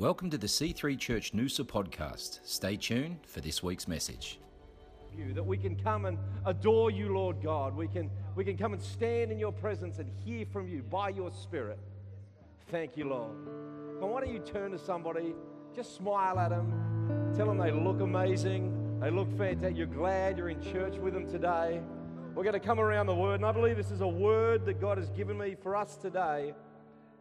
Welcome to the C3 Church Noosa podcast. Stay tuned for this week's message. That we can come and adore you, Lord God. We can, we can come and stand in your presence and hear from you by your Spirit. Thank you, Lord. Now, why don't you turn to somebody, just smile at them, tell them they look amazing, they look fantastic. You're glad you're in church with them today. We're going to come around the word, and I believe this is a word that God has given me for us today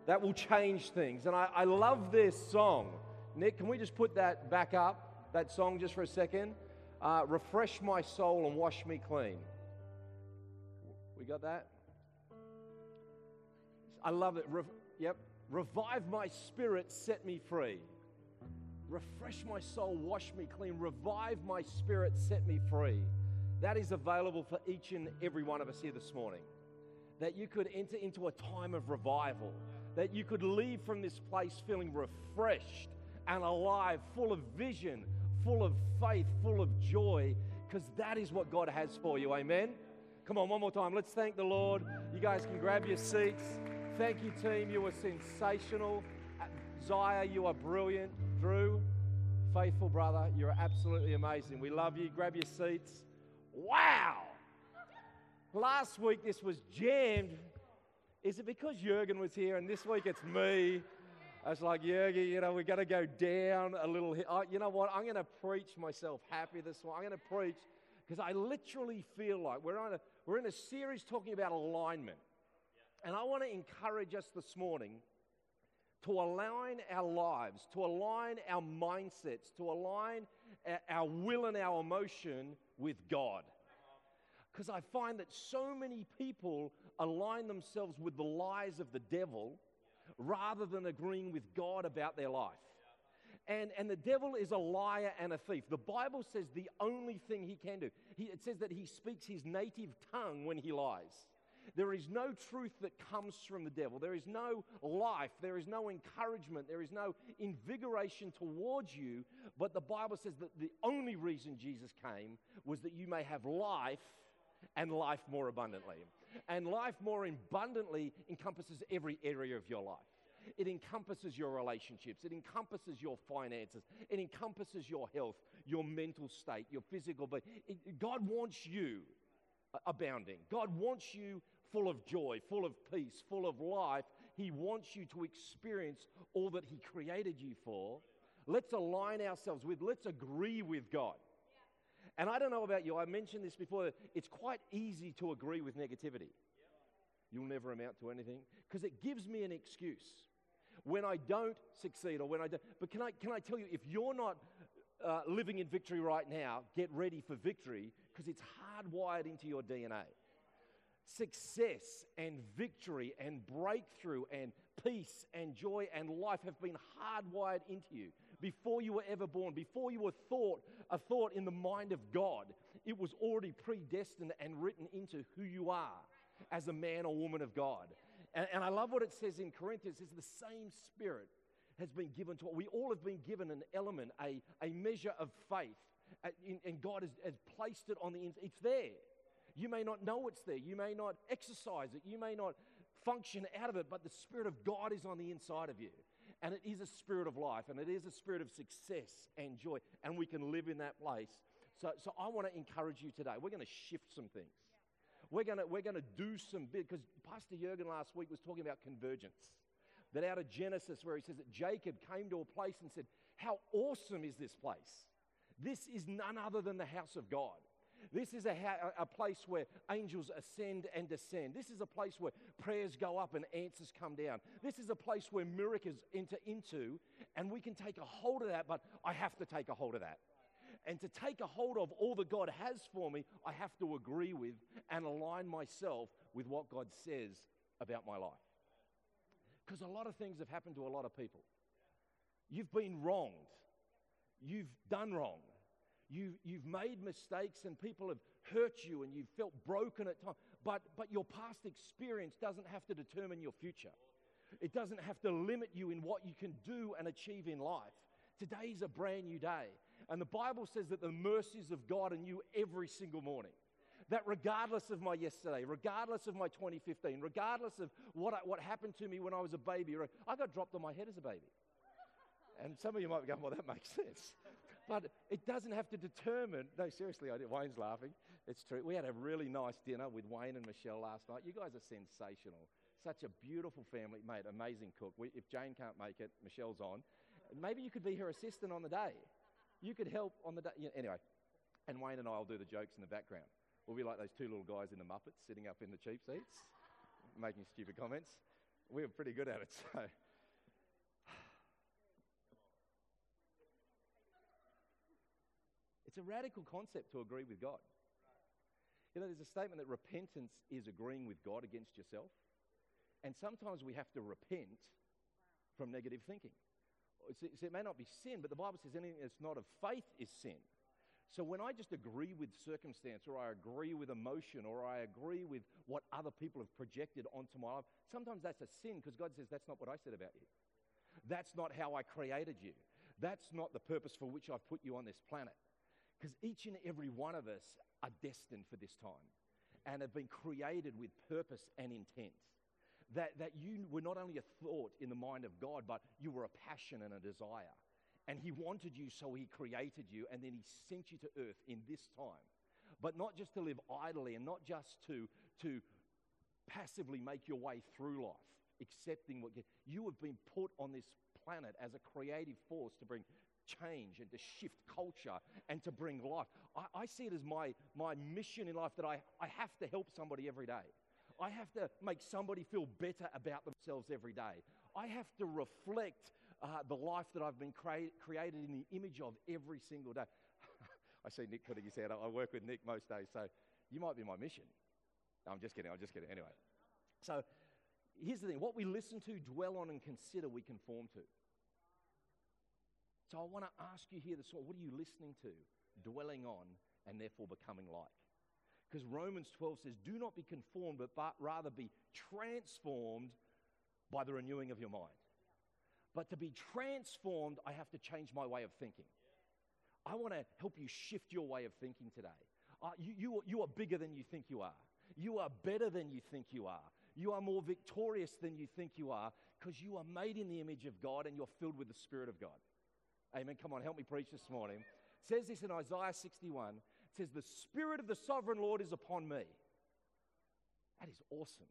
that will change things. And I, I love this song. Nick, can we just put that back up, that song, just for a second? Uh, Refresh my soul and wash me clean. We got that? I love it. Re- yep. Revive my spirit, set me free. Refresh my soul, wash me clean. Revive my spirit, set me free. That is available for each and every one of us here this morning. That you could enter into a time of revival that you could leave from this place feeling refreshed and alive, full of vision, full of faith, full of joy, because that is what God has for you. Amen. Come on, one more time. Let's thank the Lord. You guys can grab your seats. Thank you, team. You were sensational. Uh, Zaya, you are brilliant. Drew, faithful brother, you're absolutely amazing. We love you. Grab your seats. Wow! Last week, this was jammed is it because Jurgen was here and this week it's me? I was like, Jurgen, you know, we're going to go down a little. Oh, you know what? I'm going to preach myself happy this morning. I'm going to preach because I literally feel like we're, on a, we're in a series talking about alignment. And I want to encourage us this morning to align our lives, to align our mindsets, to align our will and our emotion with God. Because I find that so many people align themselves with the lies of the devil rather than agreeing with God about their life. And, and the devil is a liar and a thief. The Bible says the only thing he can do, he, it says that he speaks his native tongue when he lies. There is no truth that comes from the devil. There is no life. There is no encouragement. There is no invigoration towards you. But the Bible says that the only reason Jesus came was that you may have life and life more abundantly. And life more abundantly encompasses every area of your life. It encompasses your relationships. It encompasses your finances. It encompasses your health, your mental state, your physical. But God wants you abounding. God wants you full of joy, full of peace, full of life. He wants you to experience all that He created you for. Let's align ourselves with, let's agree with God. And I don't know about you, I mentioned this before, it's quite easy to agree with negativity. You'll never amount to anything because it gives me an excuse when I don't succeed or when I don't. But can I, can I tell you, if you're not uh, living in victory right now, get ready for victory because it's hardwired into your DNA. Success and victory and breakthrough and peace and joy and life have been hardwired into you before you were ever born, before you were thought a thought in the mind of God. It was already predestined and written into who you are as a man or woman of God. And, and I love what it says in Corinthians. It's the same spirit has been given to us. We all have been given an element, a, a measure of faith. and God has, has placed it on the inside. It's there. You may not know it's there. You may not exercise it. You may not function out of it, but the Spirit of God is on the inside of you. And it is a spirit of life, and it is a spirit of success and joy, and we can live in that place. So, so I want to encourage you today. We're going to shift some things. We're going to, we're going to do some bit, because Pastor Jurgen last week was talking about convergence. That out of Genesis, where he says that Jacob came to a place and said, How awesome is this place? This is none other than the house of God. This is a, ha- a place where angels ascend and descend. This is a place where prayers go up and answers come down. This is a place where miracles enter into, and we can take a hold of that, but I have to take a hold of that. And to take a hold of all that God has for me, I have to agree with and align myself with what God says about my life. Because a lot of things have happened to a lot of people. You've been wronged, you've done wrong, you, you've made mistakes and people have hurt you and you've felt broken at times. But, but your past experience doesn't have to determine your future. It doesn't have to limit you in what you can do and achieve in life. Today is a brand new day. And the Bible says that the mercies of God are new every single morning. That regardless of my yesterday, regardless of my 2015, regardless of what, I, what happened to me when I was a baby, I got dropped on my head as a baby. And some of you might be going, well, that makes sense. But it doesn't have to determine. No, seriously, I did. Wayne's laughing. It's true. We had a really nice dinner with Wayne and Michelle last night. You guys are sensational. Such a beautiful family. Mate, amazing cook. We, if Jane can't make it, Michelle's on. Maybe you could be her assistant on the day. You could help on the day. Yeah, anyway, and Wayne and I will do the jokes in the background. We'll be like those two little guys in the Muppets sitting up in the cheap seats, making stupid comments. We were pretty good at it, so. It's a radical concept to agree with God. You know, there's a statement that repentance is agreeing with God against yourself. And sometimes we have to repent from negative thinking. it may not be sin, but the Bible says anything that's not of faith is sin. So when I just agree with circumstance or I agree with emotion or I agree with what other people have projected onto my life, sometimes that's a sin because God says that's not what I said about you. That's not how I created you. That's not the purpose for which I've put you on this planet. Because each and every one of us are destined for this time and have been created with purpose and intent. That, that you were not only a thought in the mind of God, but you were a passion and a desire. And He wanted you, so He created you, and then He sent you to earth in this time. But not just to live idly and not just to, to passively make your way through life, accepting what you, have been put on this planet as a creative force to bring change and to shift culture and to bring life. I, I, see it as my, my mission in life that I, I have to help somebody every day. I have to make somebody feel better about themselves every day. I have to reflect uh, the life that I've been crea- created in the image of every single day. I see Nick putting his hand up. I work with Nick most days, so you might be my mission. No, I'm just kidding. I'm just kidding. Anyway, so here's the thing what we listen to, dwell on, and consider, we conform to. So I want to ask you here this morning what are you listening to, dwelling on, and therefore becoming like? Because Romans 12 says, Do not be conformed, but, rather be transformed by the renewing of your mind. But to be transformed, I have to change my way of thinking. I want to help you shift your way of thinking today. Uh, you, you, you are bigger than you think you are. You are better than you think you are. You are more victorious than you think you are because you are made in the image of God and you're filled with the Spirit of God. Amen. Come on, help me preach this morning. It says this in Isaiah 61. It says, The Spirit of the sovereign Lord is upon me. That is awesome.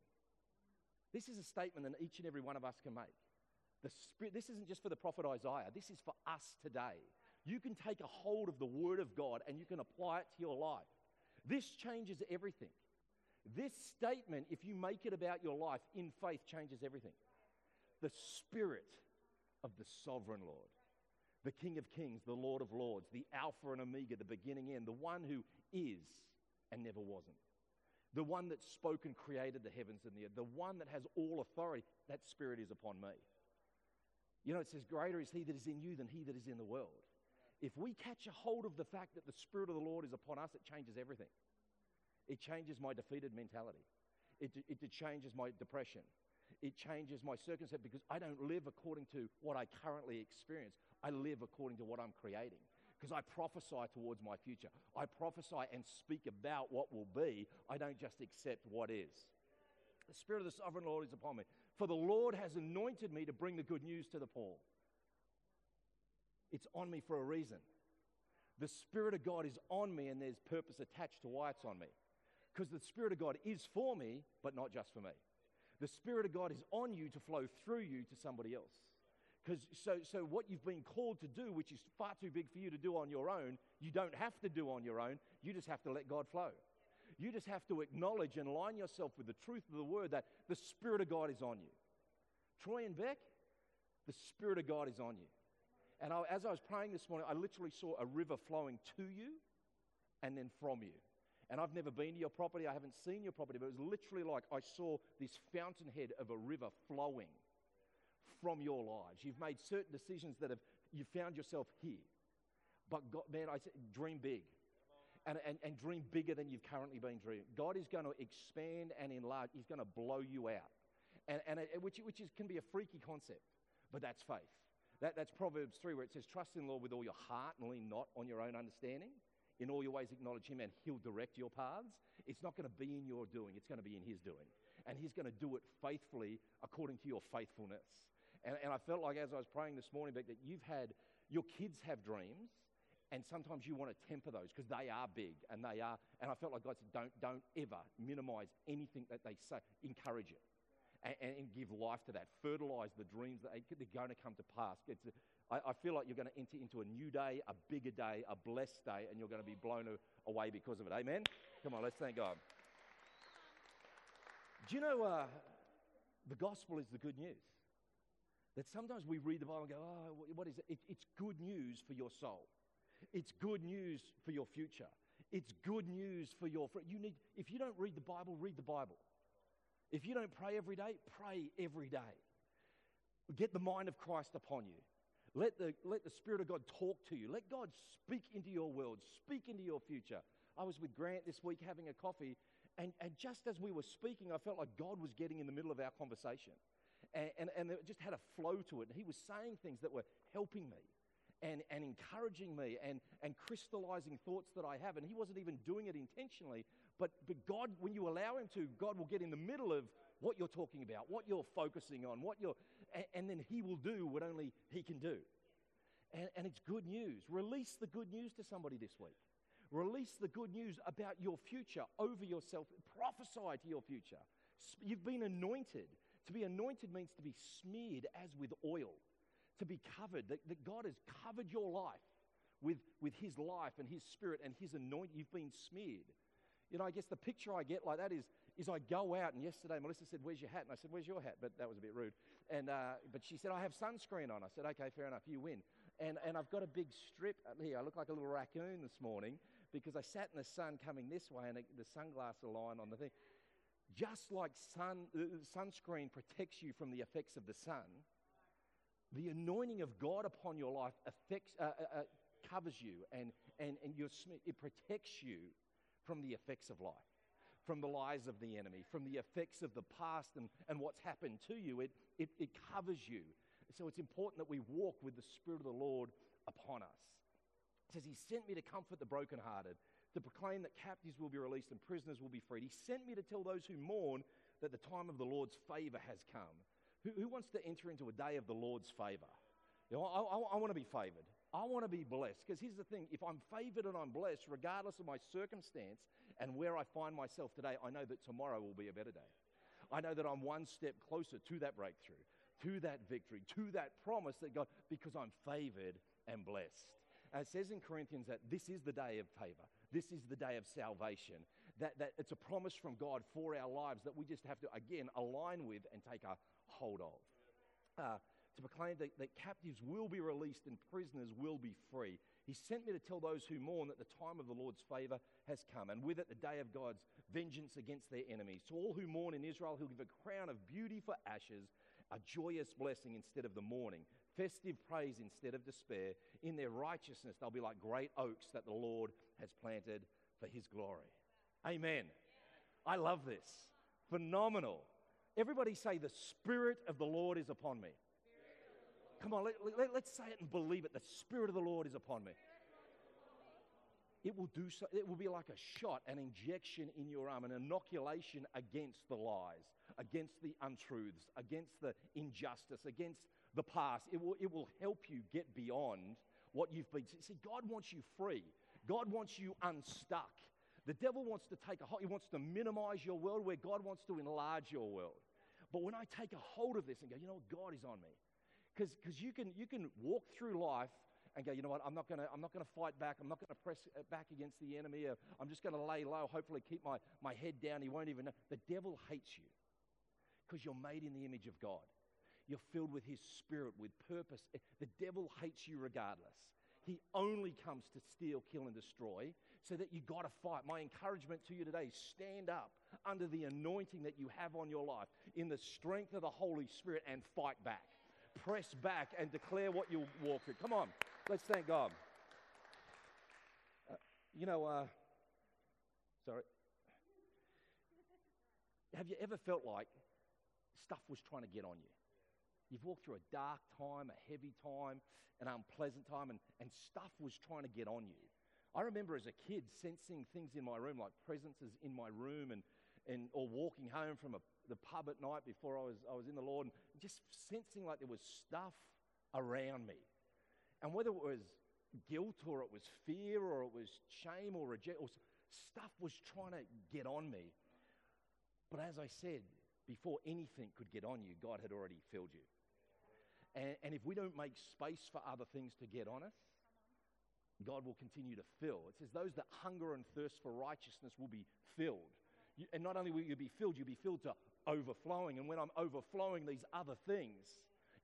This is a statement that each and every one of us can make. The Spirit, this isn't just for the prophet Isaiah, this is for us today. You can take a hold of the Word of God and you can apply it to your life. This changes everything. This statement, if you make it about your life in faith, changes everything. The Spirit of the sovereign Lord, the King of Kings, the Lord of Lords, the Alpha and Omega, the beginning end, the one who is and never wasn't, the one that spoke and created the heavens and the earth, the one that has all authority, that Spirit is upon me. You know, it says, Greater is he that is in you than he that is in the world. If we catch a hold of the fact that the Spirit of the Lord is upon us, it changes everything. It changes my defeated mentality, it, it, it changes my depression. It changes my circumstance because I don't live according to what I currently experience. I live according to what I'm creating because I prophesy towards my future. I prophesy and speak about what will be. I don't just accept what is. The Spirit of the Sovereign Lord is upon me. For the Lord has anointed me to bring the good news to the poor. It's on me for a reason. The Spirit of God is on me, and there's purpose attached to why it's on me. Because the Spirit of God is for me, but not just for me. The Spirit of God is on you to flow through you to somebody else. Because so, so what you've been called to do, which is far too big for you to do on your own, you don't have to do on your own. You just have to let God flow. You just have to acknowledge and align yourself with the truth of the word that the Spirit of God is on you. Troy and Beck, the Spirit of God is on you. And I, as I was praying this morning, I literally saw a river flowing to you and then from you. And I've never been to your property, I haven't seen your property, but it was literally like I saw this fountainhead of a river flowing from your lives. You've made certain decisions that have you found yourself here. But God, man, I say, dream big. And, and, and dream bigger than you've currently been dreaming. God is going to expand and enlarge. He's going to blow you out. And, and it, which, which is, can be a freaky concept, but that's faith. That, that's Proverbs 3, where it says, Trust in the Lord with all your heart and lean not on your own understanding. In all your ways, acknowledge Him, and He'll direct your paths. It's not going to be in your doing, it's going to be in His doing. And He's going to do it faithfully according to your faithfulness. And, and I felt like as I was praying this morning, Beck, that you've had, your kids have dreams, and sometimes you want to temper those because they are big and they are, and I felt like God said, don't, don't ever minimize anything that they say, encourage it. And, and give life to that. Fertilize the dreams that they're going to come to pass. It's, I, I feel like you're going to enter into a new day, a bigger day, a blessed day, and you're going to be blown away because of it. Amen? Come on, let's thank God. Do you know uh, the gospel is the good news? That sometimes we read the Bible and go, oh, what is it? it? It's good news for your soul. It's good news for your future. It's good news for your. You need. If you don't read the Bible, read the Bible. If you don't pray every day, pray every day. Get the mind of Christ upon you. Let the, let the Spirit of God talk to you. Let God speak into your world, speak into your future. I was with Grant this week having a coffee, and, and just as we were speaking, I felt like God was getting in the middle of our conversation. And, and, and it just had a flow to it. And he was saying things that were helping me and, and encouraging me and, and crystallizing thoughts that I have. And he wasn't even doing it intentionally. But, but God, when you allow him to, God will get in the middle of what you're talking about, what you're focusing on, what you're, and, then he will do what only he can do. And, and it's good news. Release the good news to somebody this week. Release the good news about your future over yourself. Prophesy to your future. You've been anointed. To be anointed means to be smeared as with oil, to be covered, that, that God has covered your life with, with His life and His Spirit and His anointing. You've been smeared. You know, I guess the picture I get like that is, is I go out, and yesterday Melissa said, Where's your hat? And I said, Where's your hat? But that was a bit rude. And, uh, but she said, I have sunscreen on. I said, Okay, fair enough, you win. And, and I've got a big strip here. I look like a little raccoon this morning because I sat in the sun coming this way, and the sunglasses are lying on the thing. Just like sun, uh, sunscreen protects you from the effects of the sun, the anointing of God upon your life affects, uh, uh, uh covers you and, and, and it protects you from the effects of life, from the lies of the enemy, from the effects of the past and, and what's happened to you. It, it, it covers you. So it's important that we walk with the Spirit of the Lord upon us. It says, He sent me to comfort the brokenhearted to proclaim that captives will be released and prisoners will be freed. He sent me to tell those who mourn that the time of the Lord's favor has come. Who, who wants to enter into a day of the Lord's favor? You know, I, I, I want to be favored. I want to be blessed. Because here's the thing if I'm favored and I'm blessed, regardless of my circumstance and where I find myself today, I know that tomorrow will be a better day. I know that I'm one step closer to that breakthrough, to that victory, to that promise that God, because I'm favored and blessed. It says in Corinthians that this is the day of favor. This is the day of salvation. That, that it's a promise from God for our lives that we just have to, again, align with and take a hold of. Uh, to proclaim that, that captives will be released and prisoners will be free. He sent me to tell those who mourn that the time of the Lord's favor has come, and with it the day of God's vengeance against their enemies. To all who mourn in Israel, he'll give a crown of beauty for ashes, a joyous blessing instead of the mourning, festive praise instead of despair. In their righteousness, they'll be like great oaks that the Lord has planted for his glory. Amen. I love this. Phenomenal. Everybody say, The Spirit of the Lord is upon me. Come on, let, let, let's say it and believe it. The Spirit of the Lord is upon me. It will do so, it will be like a shot, an injection in your arm, an inoculation against the lies, against the untruths, against the injustice, against the past. It will, it will help you get beyond what you've been. See, God wants you free, God wants you unstuck. The devil wants to take a hold, he wants to minimize your world where God wants to enlarge your world. But when I take a hold of this and go, you know what, God is on me. Because you can, you can walk through life and go, you know what, I'm not going to fight back. I'm not going to press uh, back against the enemy. Uh, I'm just going to lay low, hopefully keep my, my head down. He won't even know. The devil hates you because you're made in the image of God. You're filled with His Spirit, with purpose. Eh, the devil hates you regardless. He only comes to steal, kill, and destroy, so that you got to fight. My encouragement to you today stand up under the anointing that you have on your life in the strength of the Holy Spirit and fight back. Press back and declare what you walk through. Come on, let's thank God. Uh, you know, uh, sorry. Have you ever felt like stuff was trying to get on you? You've walked through a dark time, a heavy time, an unpleasant time, and, and stuff was trying to get on you. I remember as a kid sensing things in my room, like presences in my room, and, and or walking home from a the pub at night before I was, I was in the Lord and just sensing like there was stuff around me. And whether it was guilt or it was fear or it was shame or rejection, or stuff was trying to get on me. But as I said, before anything could get on you, God had already filled you. And, and if we don't make space for other things to get on us, God will continue to fill. It says, Those that hunger and thirst for righteousness will be filled. You, and not only will you be filled, you'll be filled to overflowing. And when I'm overflowing, these other things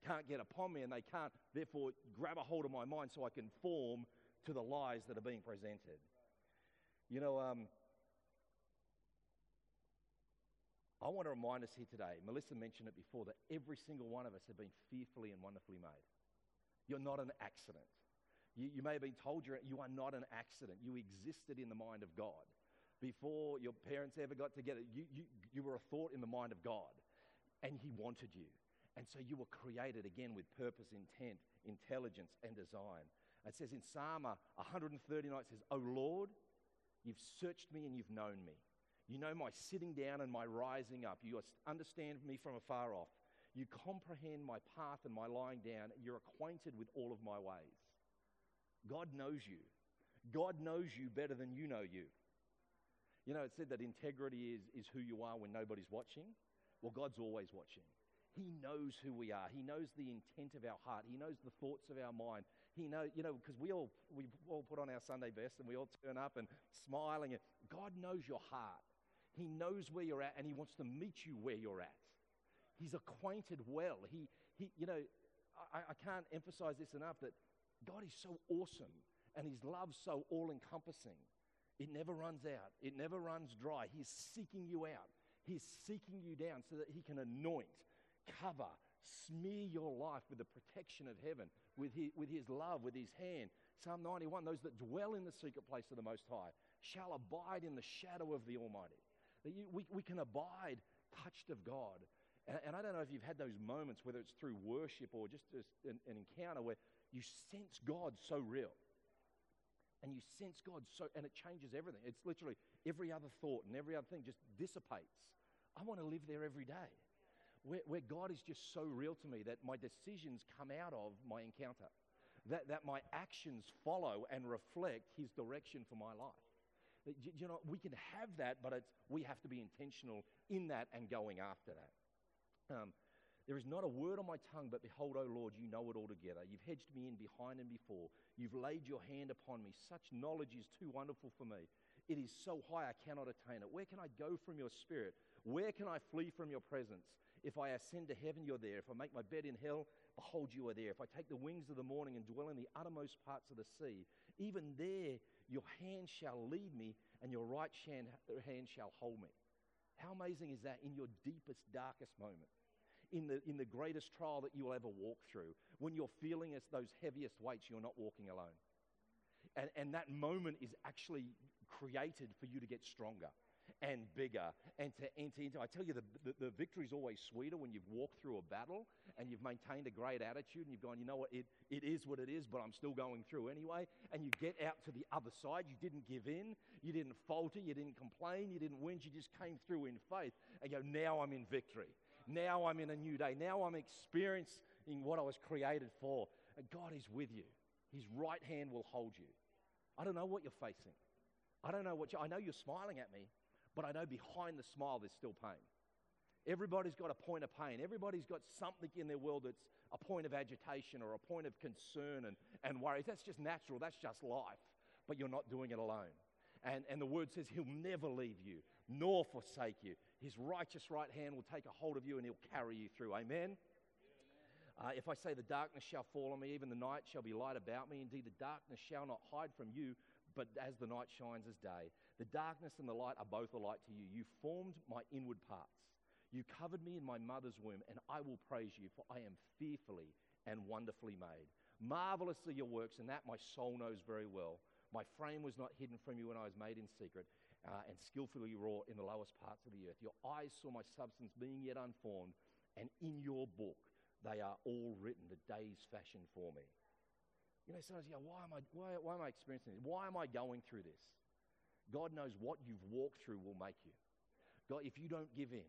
can't get upon me and they can't, therefore, grab a hold of my mind so I can form to the lies that are being presented. You know, um, I want to remind us here today, Melissa mentioned it before, that every single one of us have been fearfully and wonderfully made. You're not an accident. You, you may have been told you're, you are not an accident. You existed in the mind of God. Before your parents ever got together, you, you, you were a thought in the mind of God, and He wanted you. And so you were created again with purpose, intent, intelligence, and design. It says in Psalm 139, it says, O Lord, you've searched me and you've known me. You know my sitting down and my rising up. You understand me from afar off. You comprehend my path and my lying down. You're acquainted with all of my ways. God knows you. God knows you better than you know you. You know, it said that integrity is, is who you are when nobody's watching. Well, God's always watching. He knows who we are. He knows the intent of our heart. He knows the thoughts of our mind. He knows, you know, because we all we all put on our Sunday best and we all turn up and smiling. And God knows your heart. He knows where you're at and he wants to meet you where you're at. He's acquainted well. He, he you know, I, I can't emphasize this enough that God is so awesome and his love so all encompassing. It never runs out, it never runs dry. He's seeking you out, he's seeking you down so that he can anoint cover, smear your life with the protection of heaven, with his, with his love, with his hand. Psalm 91 Those that dwell in the secret place of the Most High shall abide in the shadow of the Almighty. That you, we, we can abide touched of God. And, and, I don't know if you've had those moments, whether it's through worship or just an, an encounter where you sense God so real. And you sense God so, and it changes everything. It's literally every other thought and every other thing just dissipates. I want to live there every day where, where God is just so real to me that my decisions come out of my encounter, that, that my actions follow and reflect His direction for my life. You know, we can have that, but it's, we have to be intentional in that and going after that. Um, there is not a word on my tongue, but behold, O Lord, you know it altogether. You've hedged me in behind and before. You've laid your hand upon me. Such knowledge is too wonderful for me. It is so high I cannot attain it. Where can I go from your spirit? Where can I flee from your presence? If I ascend to heaven, you're there. If I make my bed in hell, behold, you are there. If I take the wings of the morning and dwell in the uttermost parts of the sea, even there your hand shall lead me, and your right hand, hand shall hold me. How amazing is that in your deepest, darkest moment? In the, in the greatest trial that you will ever walk through, when you're feeling as those heaviest weights, you're not walking alone. And, and that moment is actually created for you to get stronger and bigger and to enter into. I tell you, the, the, the victory is always sweeter when you've walked through a battle and you've maintained a great attitude and you've gone, you know what, it, it is what it is, but I'm still going through anyway. And you get out to the other side. You didn't give in, you didn't falter, you didn't complain, you didn't whinge, you just came through in faith and go, now I'm in victory. Now I'm in a new day. Now I'm experiencing what I was created for. God is with you. His right hand will hold you. I don't know what you're facing. I don't know what you, I know you're smiling at me, but I know behind the smile there's still pain. Everybody's got a point of pain. Everybody's got something in their world that's a point of agitation or a point of concern and, and worry. That's just natural. That's just life. But you're not doing it alone. And, and the word says he'll never leave you nor forsake you. His righteous right hand will take a hold of you and he'll carry you through. Amen? Uh, if I say the darkness shall fall on me, even the night shall be light about me. Indeed, the darkness shall not hide from you, but as the night shines as day. The darkness and the light are both alike to you. You formed my inward parts. You covered me in my mother's womb, and I will praise you, for I am fearfully and wonderfully made. Marvelous are your works, and that my soul knows very well. My frame was not hidden from you when I was made in secret, uh, and skillfully wrought in the lowest parts of the earth. Your eyes saw my substance being yet unformed, and in your book they are all written, the days fashioned for me. You know, sometimes you go, why am I, why, why am I experiencing this? Why am I going through this? God knows what you've walked through will make you. God, if you don't give in,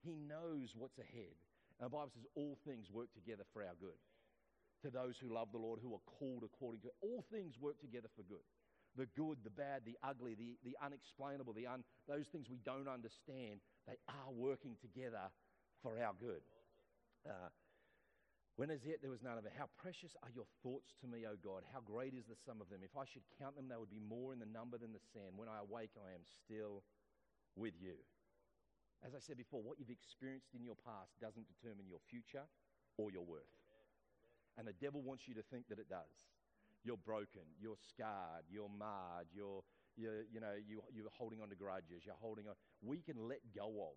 He knows what's ahead. And the Bible says all things work together for our good. To those who love the Lord, who are called according to all things work together for good. The good, the bad, the ugly, the, the unexplainable, the un, those things we don't understand, they are working together for our good. Uh, when as yet there was none of it. How precious are your thoughts to me, O God? How great is the sum of them? If I should count them, they would be more in the number than the sand. When I awake, I am still with you. As I said before, what you've experienced in your past doesn't determine your future or your worth. And the devil wants you to think that it does. You're broken, you're scarred, you're marred, you're, you're, you know, you, you're holding on to grudges, you're holding on. We can let go of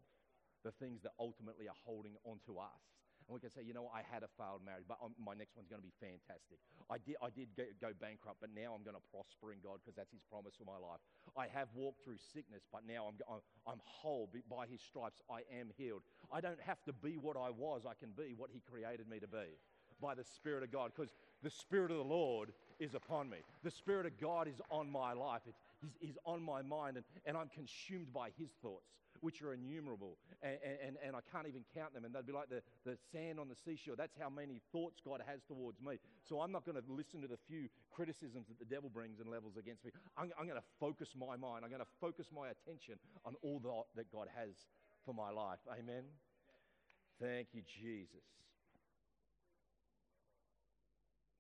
the things that ultimately are holding onto us and we can say, you know, I had a failed marriage, but I'm, my next one's going to be fantastic. I did, I did go, go bankrupt, but now I'm going to prosper in God because that's His promise for my life. I have walked through sickness, but now I'm, I'm, I'm whole. By His stripes, I am healed. I don't have to be what I was. I can be what He created me to be by the Spirit of God because the Spirit of the Lord is upon me. The Spirit of God is on my life. It's, he's, he's on my mind, and, and I'm consumed by His thoughts which are innumerable, and, and, and I can't even count them, and they'd be like the, the sand on the seashore. That's how many thoughts God has towards me. So I'm not going to listen to the few criticisms that the devil brings and levels against me. I'm, I'm going to focus my mind, I'm going to focus my attention on all that, that God has for my life. Amen. Thank you, Jesus.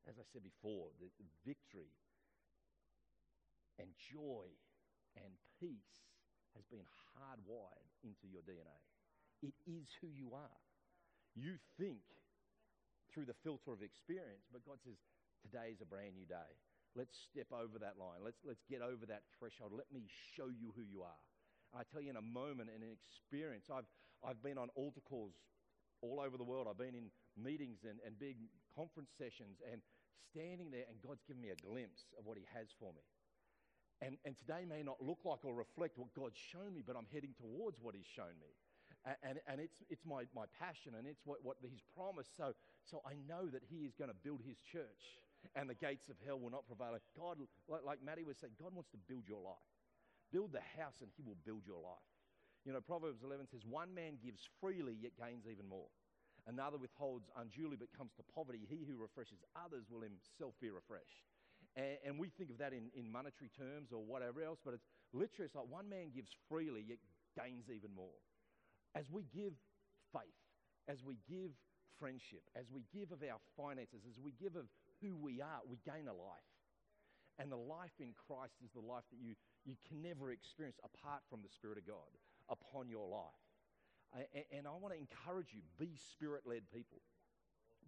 As I said before, the victory and joy and peace has been hardwired into your DNA. It is who you are. You think through the filter of experience, but God says, today is a brand new day. Let's step over that line. Let's, let's get over that threshold. Let me show you who you are. I tell you, in a moment, in an experience, I've, I've been on altar calls all over the world. I've been in meetings and, and big conference sessions and standing there, and God's given me a glimpse of what He has for me. And, and today may not look like or reflect what God's shown me, but I'm heading towards what He's shown me. And, and, and it's, it's my, my passion and it's what, what He's promised. So, so I know that He is going to build His church and the gates of hell will not prevail. God, like, like Maddie was saying, God wants to build your life. Build the house and He will build your life. You know, Proverbs 11 says, One man gives freely, yet gains even more. Another withholds unduly, but comes to poverty. He who refreshes others will himself be refreshed. And, and we think of that in, in monetary terms or whatever else, but it's literally it's like one man gives freely, yet gains even more. As we give faith, as we give friendship, as we give of our finances, as we give of who we are, we gain a life. And the life in Christ is the life that you, you can never experience apart from the Spirit of God upon your life. And, I want to encourage you be spirit led people,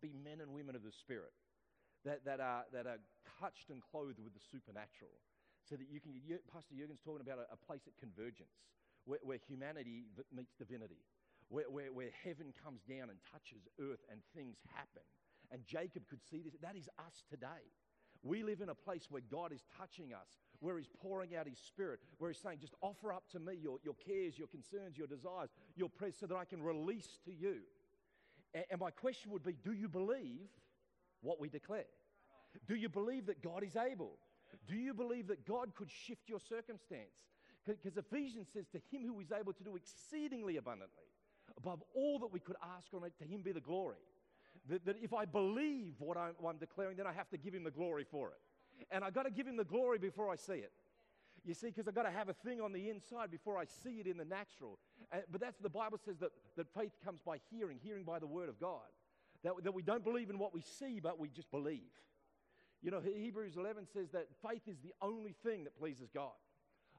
be men and women of the Spirit that, that, are, that are touched and clothed with the supernatural. So that you can, Pastor Jurgen's talking about a, a place at convergence where, where humanity meets divinity, where, where, where heaven comes down and touches earth and things happen. And Jacob could see this. That is us today. We live in a place where God is touching us, where He's pouring out His Spirit, where He's saying, just offer up to me your, your cares, your concerns, your desires, your prayers, so that I can release to you. And, my question would be do you believe what we declare. Do you believe that God is able? Do you believe that God could shift your circumstance? Because Ephesians says, To him who is able to do exceedingly abundantly, above all that we could ask or make to him be the glory. That, that if I believe what I'm, what I'm declaring, then I have to give him the glory for it. And I've got to give him the glory before I see it. You see, because I've got to have a thing on the inside before I see it in the natural. Uh, but that's the Bible says that, that faith comes by hearing, hearing by the word of God. That, that we don't believe in what we see, but we just believe. You know, Hebrews 11 says that faith is the only thing that pleases God.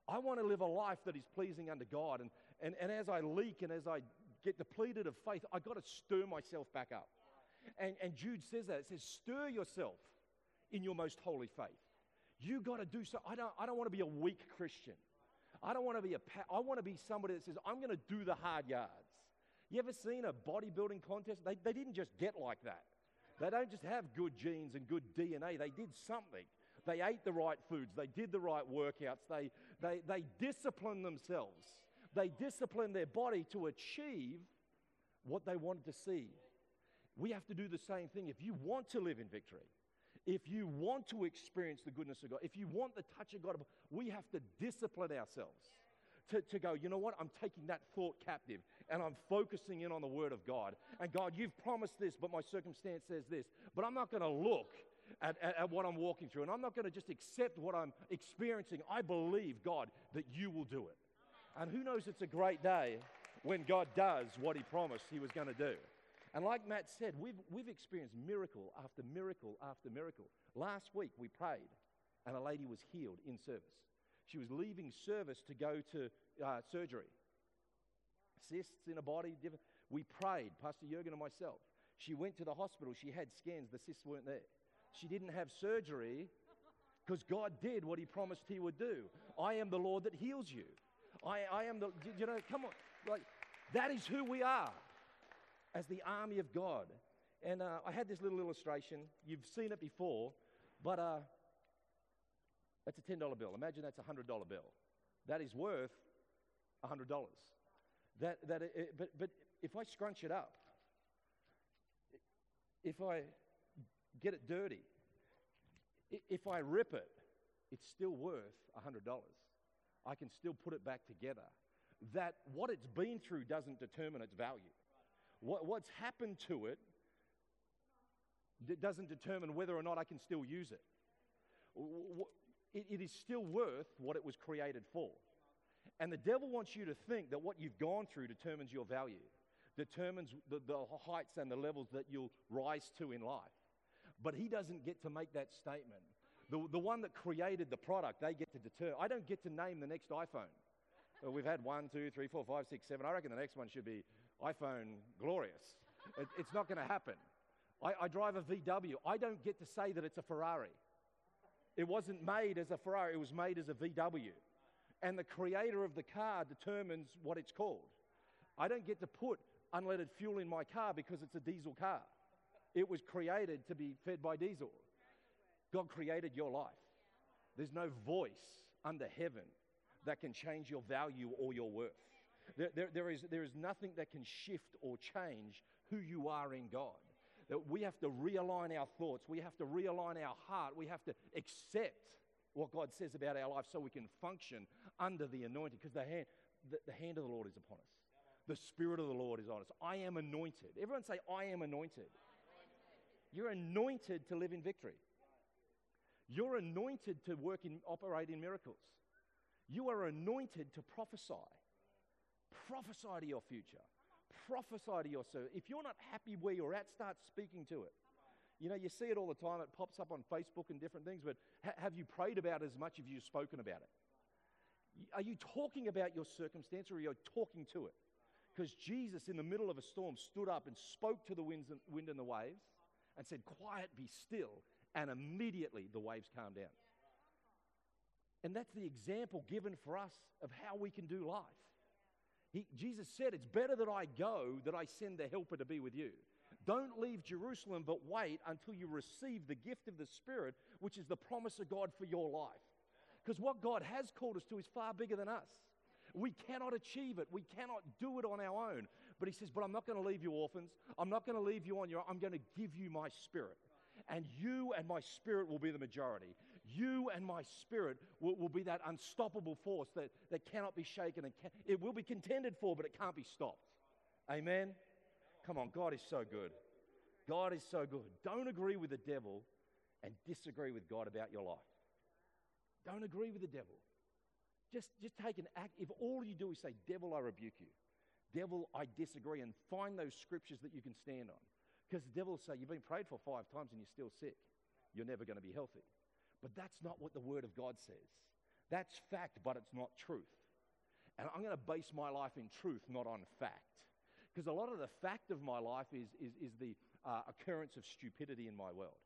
I want to live a life that is pleasing unto God. And, and, and as I leak and as I get depleted of faith, I've got to stir myself back up. And, and Jude says that. It says, stir yourself in your most holy faith. You got to do so. I don't, I don't want to be a weak Christian. I don't want to be a, I want to be somebody that says, I'm going to do the hard yards. You ever seen a bodybuilding contest? They, they didn't just get like that. They don't just have good genes and good DNA, they did something. They ate the right foods, they did the right workouts, they, they, they disciplined themselves. They disciplined their body to achieve what they wanted to see. We have to do the same thing. If you want to live in victory, if you want to experience the goodness of God, if you want the touch of God, we have to discipline ourselves to, to go, you know what, I'm taking that thought captive and I'm focusing in on the Word of God. And God, you've promised this, but my circumstance says this. But I'm not going to look at, at, at, what I'm walking through, and I'm not going to just accept what I'm experiencing. I believe, God, that you will do it. And who knows, it's a great day when God does what He promised He was going to do. And like Matt said, we've, we've experienced miracle after miracle after miracle. Last week we prayed, and a lady was healed in service. She was leaving service to go to uh, surgery. Cysts in her body, different. We prayed, Pastor Jurgen and myself. She went to the hospital. She had scans. The cysts weren't there. She didn't have surgery because God did what He promised He would do. I am the Lord that heals you. I, I am the, you know, come on. Like, that is who we are as the army of God. And uh, I had this little illustration. You've seen it before, but uh, that's a $10 bill. Imagine that's a $100 bill. That is worth $100. That, that it, it, but, but if I scrunch it up, if I get it dirty, if I rip it, it's still worth $100. I can still put it back together. That what it's been through doesn't determine its value. What, what's happened to it doesn't determine whether or not I can still use it. it. It is still worth what it was created for. And the devil wants you to think that what you've gone through determines your value, determines the, the heights and the levels that you'll rise to in life. But he doesn't get to make that statement. The, the one that created the product, they get to deter. I don't get to name the next iPhone. Well, we've had one, two, three, four, five, six, seven. I reckon the next one should be iPhone glorious. It, it's not going to happen. I, I drive a VW. I don't get to say that it's a Ferrari. It wasn't made as a Ferrari, it was made as a VW. And the creator of the car determines what it's called. I don't get to put unleaded fuel in my car because it's a diesel car. It was created to be fed by diesel. God created your life. There's no voice under heaven that can change your value or your worth. There, there, there, is, there is nothing that can shift or change who you are in God. That we have to realign our thoughts, we have to realign our heart, we have to accept what God says about our life so we can function under the anointing because the hand, the, the hand of the Lord is upon us. The Spirit of the Lord is on us. I am anointed. Everyone say, I am anointed. You're anointed to live in victory. You're anointed to work in, operate in miracles. You are anointed to prophesy. Prophesy to your future. Prophesy to your service. If you're not happy where you're at, start speaking to it. You know, you see it all the time. It pops up on Facebook and different things, but ha- have you prayed about it as much as you've spoken about it? Are you talking about your circumstance or are you talking to it? Because Jesus, in the middle of a storm, stood up and spoke to the winds and, wind and the waves and said, Quiet, be still. And immediately the waves calmed down. And that's the example given for us of how we can do life. He, Jesus said, It's better that I go, that I send the helper to be with you. Don't leave Jerusalem, but wait until you receive the gift of the Spirit, which is the promise of God for your life. Because what God has called us to is far bigger than us. We cannot achieve it. We cannot do it on our own. But he says, But I'm not going to leave you orphans. I'm not going to leave you on your own. I'm going to give you my spirit. And you and my spirit will be the majority. You and my spirit will, will be that unstoppable force that, that cannot be shaken. And can, it will be contended for, but it can't be stopped. Amen. Come on, God is so good. God is so good. Don't agree with the devil and disagree with God about your life. Don't agree with the devil. Just, just take an act. If all you do is say, Devil, I rebuke you, devil, I disagree, and find those scriptures that you can stand on. Because the devil will say, You've been prayed for five times and you're still sick. You're never going to be healthy. But that's not what the Word of God says. That's fact, but it's not truth. And I'm going to base my life in truth, not on fact. Because a lot of the fact of my life is, is, is the uh, occurrence of stupidity in my world.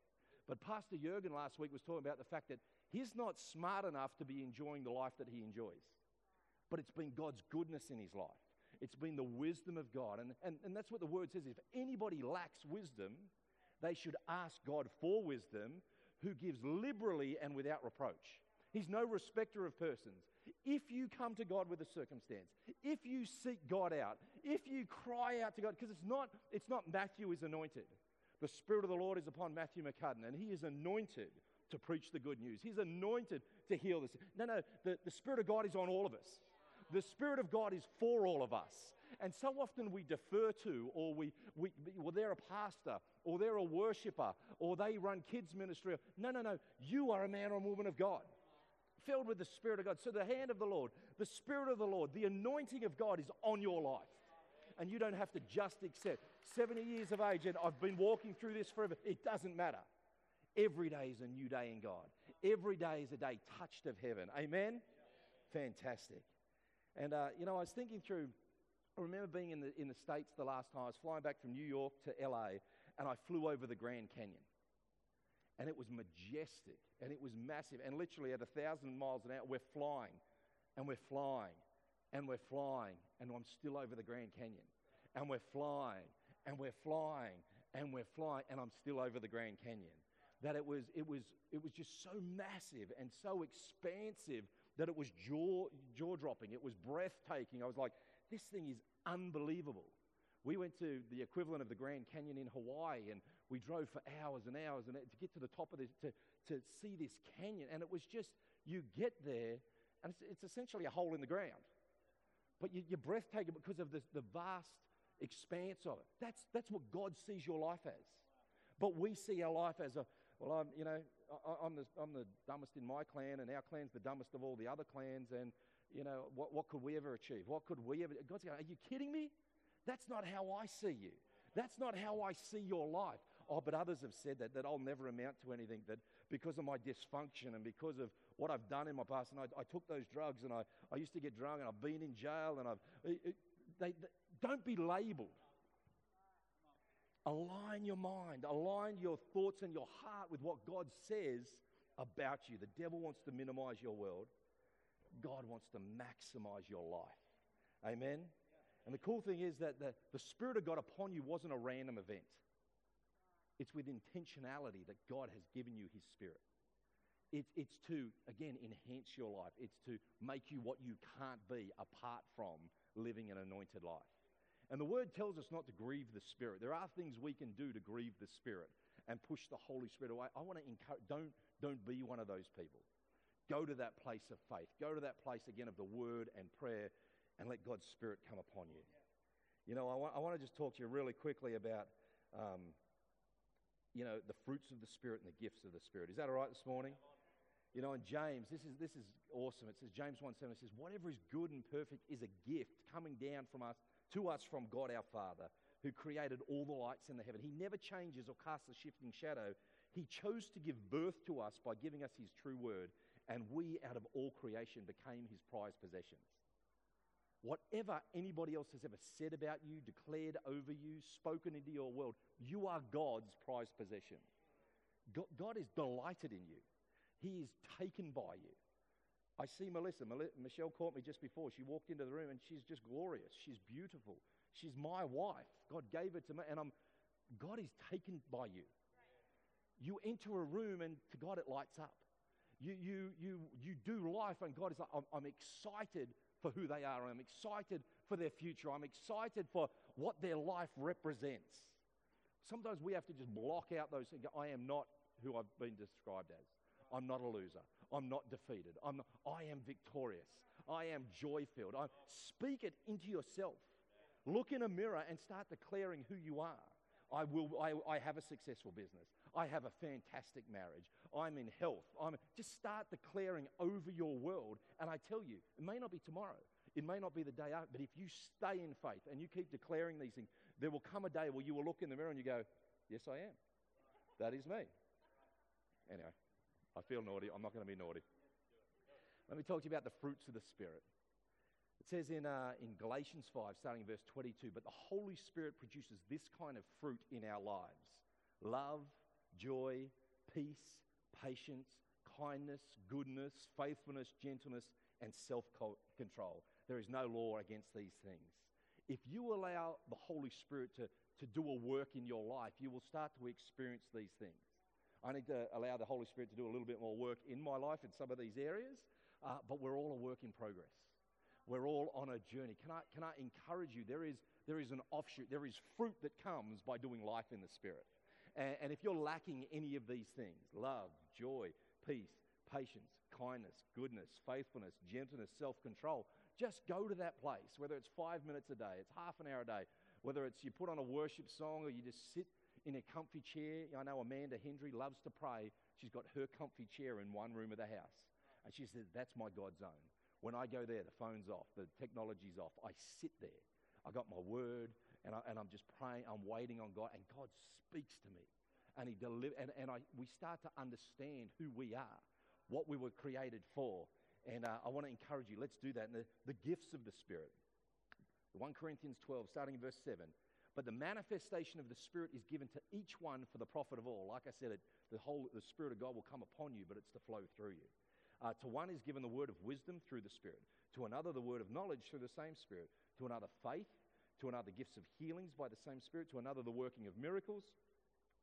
But Pastor Jurgen last week was talking about the fact that he's not smart enough to be enjoying the life that he enjoys. But it's been God's goodness in his life. It's been the wisdom of God. And, and, and that's what the word says. If anybody lacks wisdom, they should ask God for wisdom, who gives liberally and without reproach. He's no respecter of persons. If you come to God with a circumstance, if you seek God out, if you cry out to God, because it's not, it's not Matthew is anointed. The Spirit of the Lord is upon Matthew McCudden, and he is anointed to preach the good news. He's anointed to heal this. No, no, the, the Spirit of God is on all of us. The Spirit of God is for all of us. And so often we defer to, or we, we well, they're a pastor, or they're a worshiper, or they run kids' ministry. No, no, no. You are a man or a woman of God, filled with the Spirit of God. So the hand of the Lord, the Spirit of the Lord, the anointing of God is on your life. And you don't have to just accept. 70 years of age, and I've been walking through this forever. It doesn't matter. Every day is a new day in God. Every day is a day touched of heaven. Amen? Fantastic. And, uh, you know, I was thinking through I remember being in the, in the States the last time. I was flying back from New York to LA, and I flew over the Grand Canyon. And it was majestic, and it was massive. And literally at a thousand miles an hour, we're flying, and we're flying, and we're flying, and I'm still over the Grand Canyon. And we're flying, and we're flying, and we're flying, and I'm still over the Grand Canyon. That it was, it was, it was just so massive and so expansive that it was jaw, jaw dropping. It was breathtaking. I was like, this thing is unbelievable. We went to the equivalent of the Grand Canyon in Hawaii and we drove for hours and hours and to get to the top of this, to, to see this canyon. And it was just, you get there and it's, it's essentially a hole in the ground. But you, you're breathtaking because of this, the vast expanse of it. That's, that's what God sees your life as. But we see our life as a, well, I'm, you know, I, am the, I'm the dumbest in my clan and our clan's the dumbest of all the other clans. And, you know, what, what could we ever achieve? What could we ever? God's going, are you kidding me? That's not how I see you. That's not how I see your life. Oh, but others have said that, that I'll never amount to anything, that because of my dysfunction and because of what I've done in my past, and I, I took those drugs and I, I used to get drunk and I've been in jail and I've. It, it, they, they, don't be labeled. Align your mind, align your thoughts and your heart with what God says about you. The devil wants to minimize your world. God wants to maximize your life. Amen? And the cool thing is that the, the Spirit of God upon you wasn't a random event. It's with intentionality that God has given you His Spirit. It's, it's to, again, enhance your life. It's to make you what you can't be apart from living an anointed life. And the word tells us not to grieve the Spirit. There are things we can do to grieve the Spirit and push the Holy Spirit away. I want to encourage, don't, don't be one of those people. Go to that place of faith. Go to that place again of the word and prayer and let God's Spirit come upon you. You know, I want, I want to just talk to you really quickly about, um, you know, the fruits of the Spirit and the gifts of the Spirit. Is that all right this morning? You know, in James, this is, this is awesome. It says, James 1 7, it says, Whatever is good and perfect is a gift coming down from us, to us from God our Father, who created all the lights in the heaven. He never changes or casts a shifting shadow. He chose to give birth to us by giving us His true word and we, out of all creation, became his prized possessions. Whatever anybody else has ever said about you, declared over you, spoken into your world, you are God's prized possession. God is delighted in you, He is taken by you. I see Melissa. Michelle caught me just before. She walked into the room and she's just glorious. She's beautiful. She's my wife. God gave her to me, and I'm, God is taken by you. You enter a room, and to God it lights up you, you, you, you do life, and God is like, I'm, I'm excited for who they are. I'm excited for their future. I'm excited for what their life represents. Sometimes we have to just block out those things. I am not who I've been described as. I'm not a loser. I'm not defeated. I'm not, I am victorious. I am joy filled. Speak it into yourself. Look in a mirror and start declaring who you are. I, will, I, I have a successful business. I have a fantastic marriage. I'm in health. I'm, just start declaring over your world. And I tell you, it may not be tomorrow. It may not be the day after, but if you stay in faith and you keep declaring these things, there will come a day where you will look in the mirror and you go, Yes, I am. That is me. Anyway, I feel naughty. I'm not going to be naughty. Let me talk to you about the fruits of the Spirit. It says in, uh, in Galatians 5, starting in verse 22, but the Holy Spirit produces this kind of fruit in our lives love, joy, peace, patience, kindness, goodness, faithfulness, gentleness, and self control. There is no law against these things. If you allow the Holy Spirit to, to do a work in your life, you will start to experience these things. I need to allow the Holy Spirit to do a little bit more work in my life in some of these areas, uh, but we're all a work in progress. We're all on a journey. Can I, can I encourage you? There is, there is an offshoot, there is fruit that comes by doing life in the Spirit. And, and if you're lacking any of these things love, joy, peace, patience, kindness, goodness, faithfulness, gentleness, self control Just go to that place, whether it's five minutes a day, it's half an hour a day, whether it's you put on a worship song or you just sit in a comfy chair. I know Amanda Hendry loves to pray. She's got her comfy chair in one room of the house. And she says, That's my God zone. When I go there, the phone's off, the technology's off. I sit there. I got my word, and, I, and I'm just praying. I'm waiting on God, and God speaks to me. And, he deliver, and, and I, we start to understand who we are, what we were created for. And uh, I want to encourage you, let's do that. And the, the gifts of the Spirit. 1 Corinthians 12, starting in verse 7. But the manifestation of the Spirit is given to each one for the profit of all. Like I said, it, the whole the Spirit of God will come upon you, but it's to flow through you. Uh, to one is given the word of wisdom through the Spirit, to another, the word of knowledge through the same Spirit, to another, faith, to another, gifts of healings by the same Spirit, to another, the working of miracles,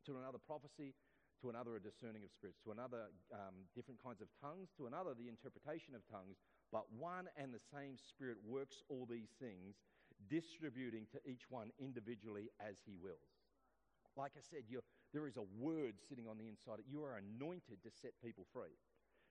to another, prophecy, to another, a discerning of spirits, to another, um, different kinds of tongues, to another, the interpretation of tongues. But one and the same Spirit works all these things, distributing to each one individually as He wills. Like I said, there is a word sitting on the inside. You are anointed to set people free.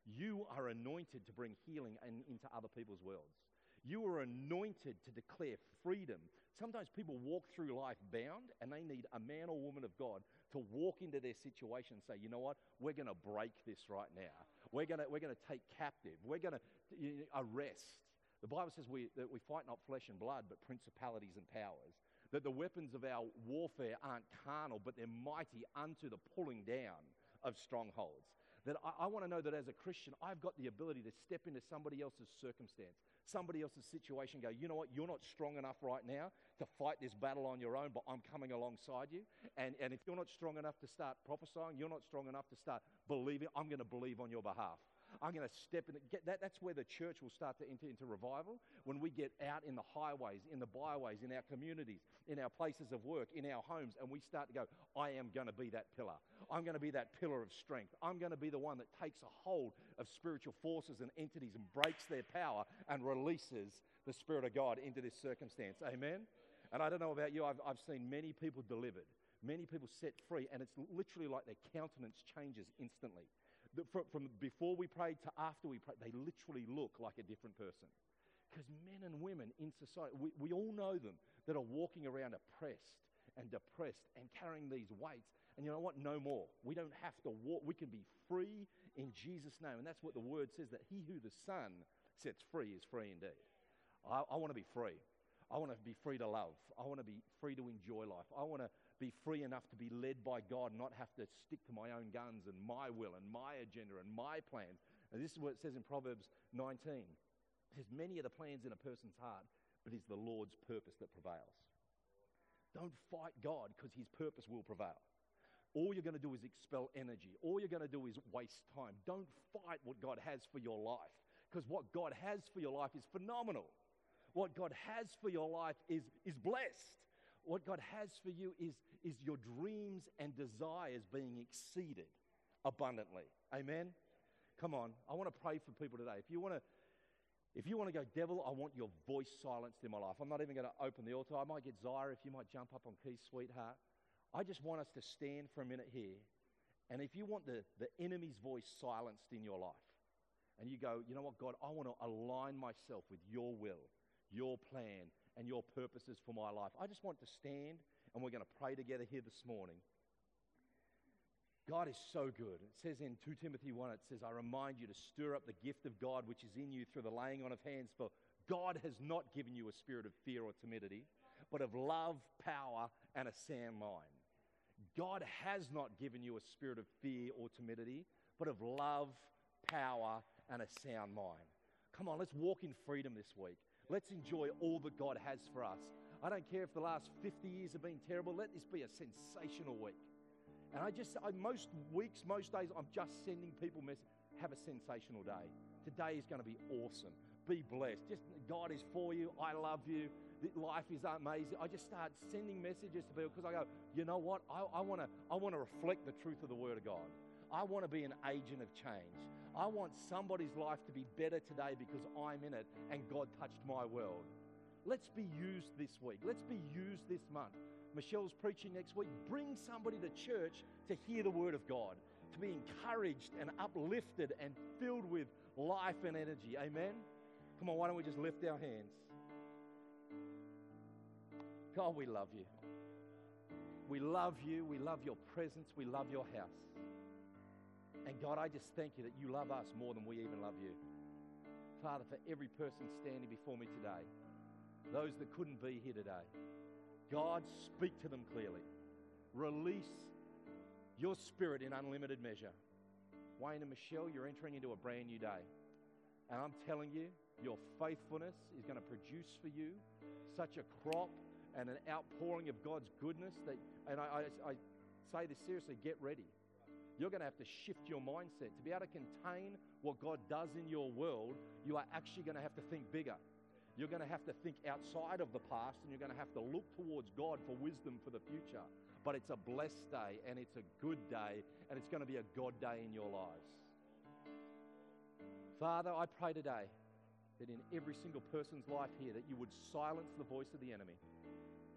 You are anointed to bring healing in, into other people's worlds. You are anointed to declare freedom. Sometimes people walk through life bound and they need a man or woman of God to walk into their situation and say, you know what, we're going to break this right now. We're going we're to take captive. We're going to arrest. The Bible says we, that we fight not flesh and blood, but principalities and powers. That the weapons of our warfare aren't carnal, but they're mighty unto the pulling down of strongholds that I, I want to know that as a Christian, I've got the ability to step into somebody else's circumstance, somebody else's situation, go, you know what, you're not strong enough right now to fight this battle on your own, but I'm coming alongside you. And, and if you're not strong enough to start prophesying, you're not strong enough to start believing, I'm going to believe on your behalf. I'm going to step in. Get that, that's where the church will start to enter into revival. When we get out in the highways, in the byways, in our communities, in our places of work, in our homes, and we start to go, I am going to be that pillar. I'm going to be that pillar of strength. I'm going to be the one that takes a hold of spiritual forces and entities and breaks their power and releases the Spirit of God into this circumstance. Amen? And I don't know about you, I've, I've seen many people delivered, many people set free, and it's literally like their countenance changes instantly from, from before we prayed to after we prayed, they literally look like a different person. Because men and women in society, we, we all know them that are walking around oppressed and depressed and carrying these weights. And you know what? No more. We don't have to walk. We can be free in Jesus' name. And that's what the word says that he who the Son sets free is free indeed. I, I want to be free. I want to be free to love. I want to be free to enjoy life. I want to be free enough to be led by God, not have to stick to my own guns and my will and my agenda and my plans. And this is what it says in Proverbs 19. It says, Many are the plans in a person's heart, but it's the Lord's purpose that prevails. Don't fight God because his purpose will prevail. All you're going to do is expel energy. All you're going to do is waste time. Don't fight what God has for your life because what God has for your life is phenomenal. What God has for your life is, is blessed. What God has for you is, is your dreams and desires being exceeded abundantly. Amen? Come on. I want to pray for people today. If you want to if you want to go, devil, I want your voice silenced in my life. I'm not even going to open the altar. I might get Zara if you might jump up on keys, sweetheart. I just want us to stand for a minute here. And if you want the, the enemy's voice silenced in your life, and you go, you know what, God, I want to align myself with your will, your plan, and your purposes for my life. I just want to stand and we're going to pray together here this morning. God is so good. It says in 2 Timothy 1, it says, I remind you to stir up the gift of God which is in you through the laying on of hands, for God has not given you a spirit of fear or timidity, but of love, power, and a sound mind. God has not given you a spirit of fear or timidity, but of love, power, and a sound mind. Come on, let's walk in freedom this week. Let's enjoy all that God has for us. I don't care if the last 50 years have been terrible. Let this be a sensational week. And I just, I, most weeks, most days, I'm just sending people messages. Have a sensational day. Today is going to be awesome. Be blessed. Just God is for you. I love you. Life is amazing. I just start sending messages to people because I go, you know what? I, want to I wanna reflect the truth of the Word of God. I want to be an agent of change. I want somebody's life to be better today because I'm in it and God touched my world. Let's be used this week. Let's be used this month. Michelle's preaching next week. Bring somebody to church to hear the word of God, to be encouraged and uplifted and filled with life and energy. Amen. Come on, why don't we just lift our hands? God, we love you. We love you. We love your presence. We love your house. And God, I just thank you that you love us more than we even love you. Father, for every person standing before me today, those that couldn't be here today, God, speak to them clearly. Release your spirit in unlimited measure. Wayne and Michelle, you're entering into a brand new day. And I'm telling you, your faithfulness is going to produce for you such a crop and an outpouring of God's goodness that, and I, I, I say this seriously, get ready. You're going to have to shift your mindset. To be able to contain what God does in your world, you are actually going to have to think bigger. You're going to have to think outside of the past and you're going to have to look towards God for wisdom for the future. But it's a blessed day and it's a good day and it's going to be a God day in your lives. Father, I pray today that in every single person's life here that you would silence the voice of the enemy.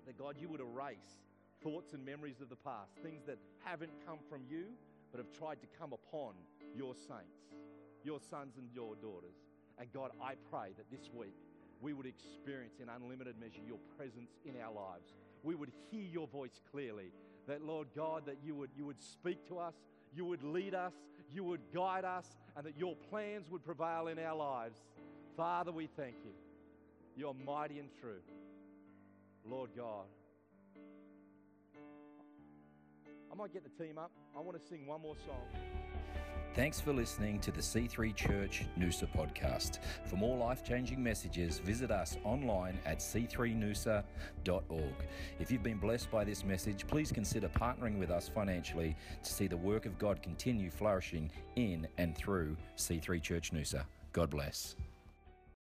That God, you would erase thoughts and memories of the past, things that haven't come from you but have tried to come upon your saints, your sons and your daughters. And God, I pray that this week we would experience in unlimited measure your presence in our lives. We would hear your voice clearly. That, Lord God, that you would, you would speak to us, you would lead us, you would guide us, and that your plans would prevail in our lives. Father, we thank you. You're mighty and true. Lord God. I might get the team up. I want to sing one more song. Thanks for listening to the C3 Church Noosa podcast. For more life changing messages, visit us online at c3noosa.org. If you've been blessed by this message, please consider partnering with us financially to see the work of God continue flourishing in and through C3 Church Noosa. God bless.